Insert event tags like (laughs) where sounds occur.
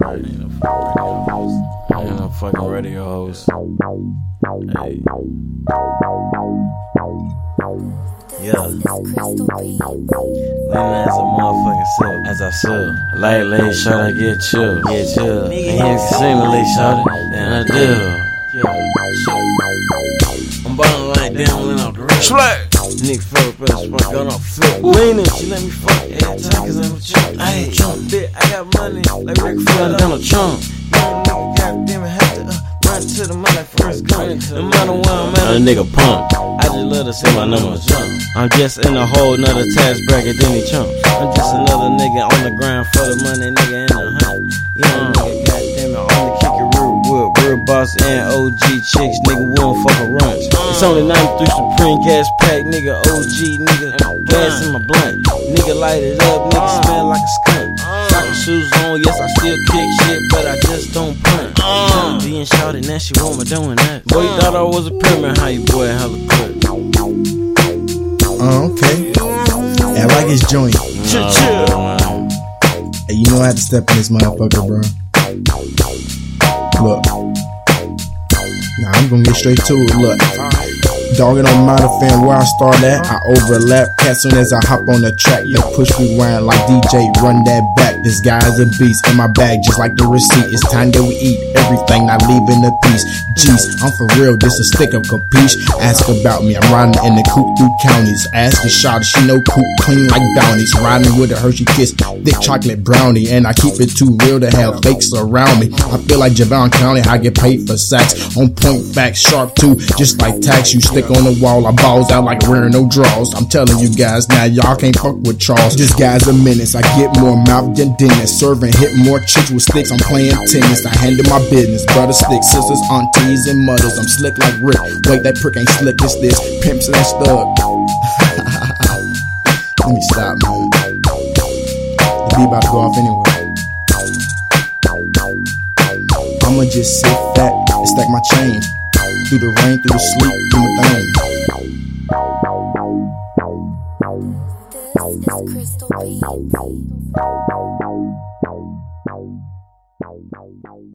right. Ain't no fucking radio host. Ain't no fucking radio host. Hey. Yeah. Leaning as a motherfucking sip. As I sip. Light, late shot, I get chill. Get chill. And you can see me late shot, then I do. I'm ballin' like damn when I'm. Slack. Nick fuck gun off flip. Leaning, she let me fuck every time cause I'm a chump. Hey, chump, bitch, I got money like Ric Flair, Donald Trump. Goddamn it, have to uh, run to the money first gun. No matter where I'm at, a nigga pump. I just love to say my number jump. I'm just in a whole nother tax bracket than he chump. I'm just another nigga on the grind for the money, nigga in the hunt. Young nigga, goddamn it, only kick it real wood, and OG chicks, nigga, we don't fuck around. It's only 93 Supreme gas pack, nigga, OG, nigga, gas in my blunt. Nigga light it up, nigga smell like a skunk. Soccer shoes on, yes, I still kick shit, but I just don't punt. Being shouted, now she want me doing that. Boy, you thought I was a pyramid, how you boy hella quick. Uh, okay. Hey, I like his joint. Chill, chill. Hey, you know I had to step in this motherfucker, bro. Gonna get straight to it. Look. Dog, it don't matter, fam, where I start at. I overlap. As soon as I hop on the track, they push me around like DJ, run that back. This guy's a beast in my bag, just like the receipt. It's time that we eat everything, not leaving a piece. Jeez, I'm for real, this a stick of capiche. Ask about me, I'm riding in the coupe through counties. Ask the shot, she know coupe clean like bounties. Riding with a Hershey kiss, thick chocolate brownie. And I keep it too real to have fakes around me. I feel like Jadeveon Clowney, I get paid for sacks. On point facts, sharp too, just like tax. You stick on the wall, I balls out like wearing no draws. I'm telling you guys now, y'all can't fuck with Charles. This guy's a menace, I get more mouth than dentist. Serving hit more chicks with sticks, I'm playing tennis. I handle my business, brother sticks, sisters, aunties, and mothers. I'm slick like Rick. Wait, that prick ain't slick, it's this. Pimps and thug. (laughs) Let me stop, man. The beat about to go off anyway. I'ma just sit back and stack my change through the rain, through the sleet, do my thing. This is Crystal Beats.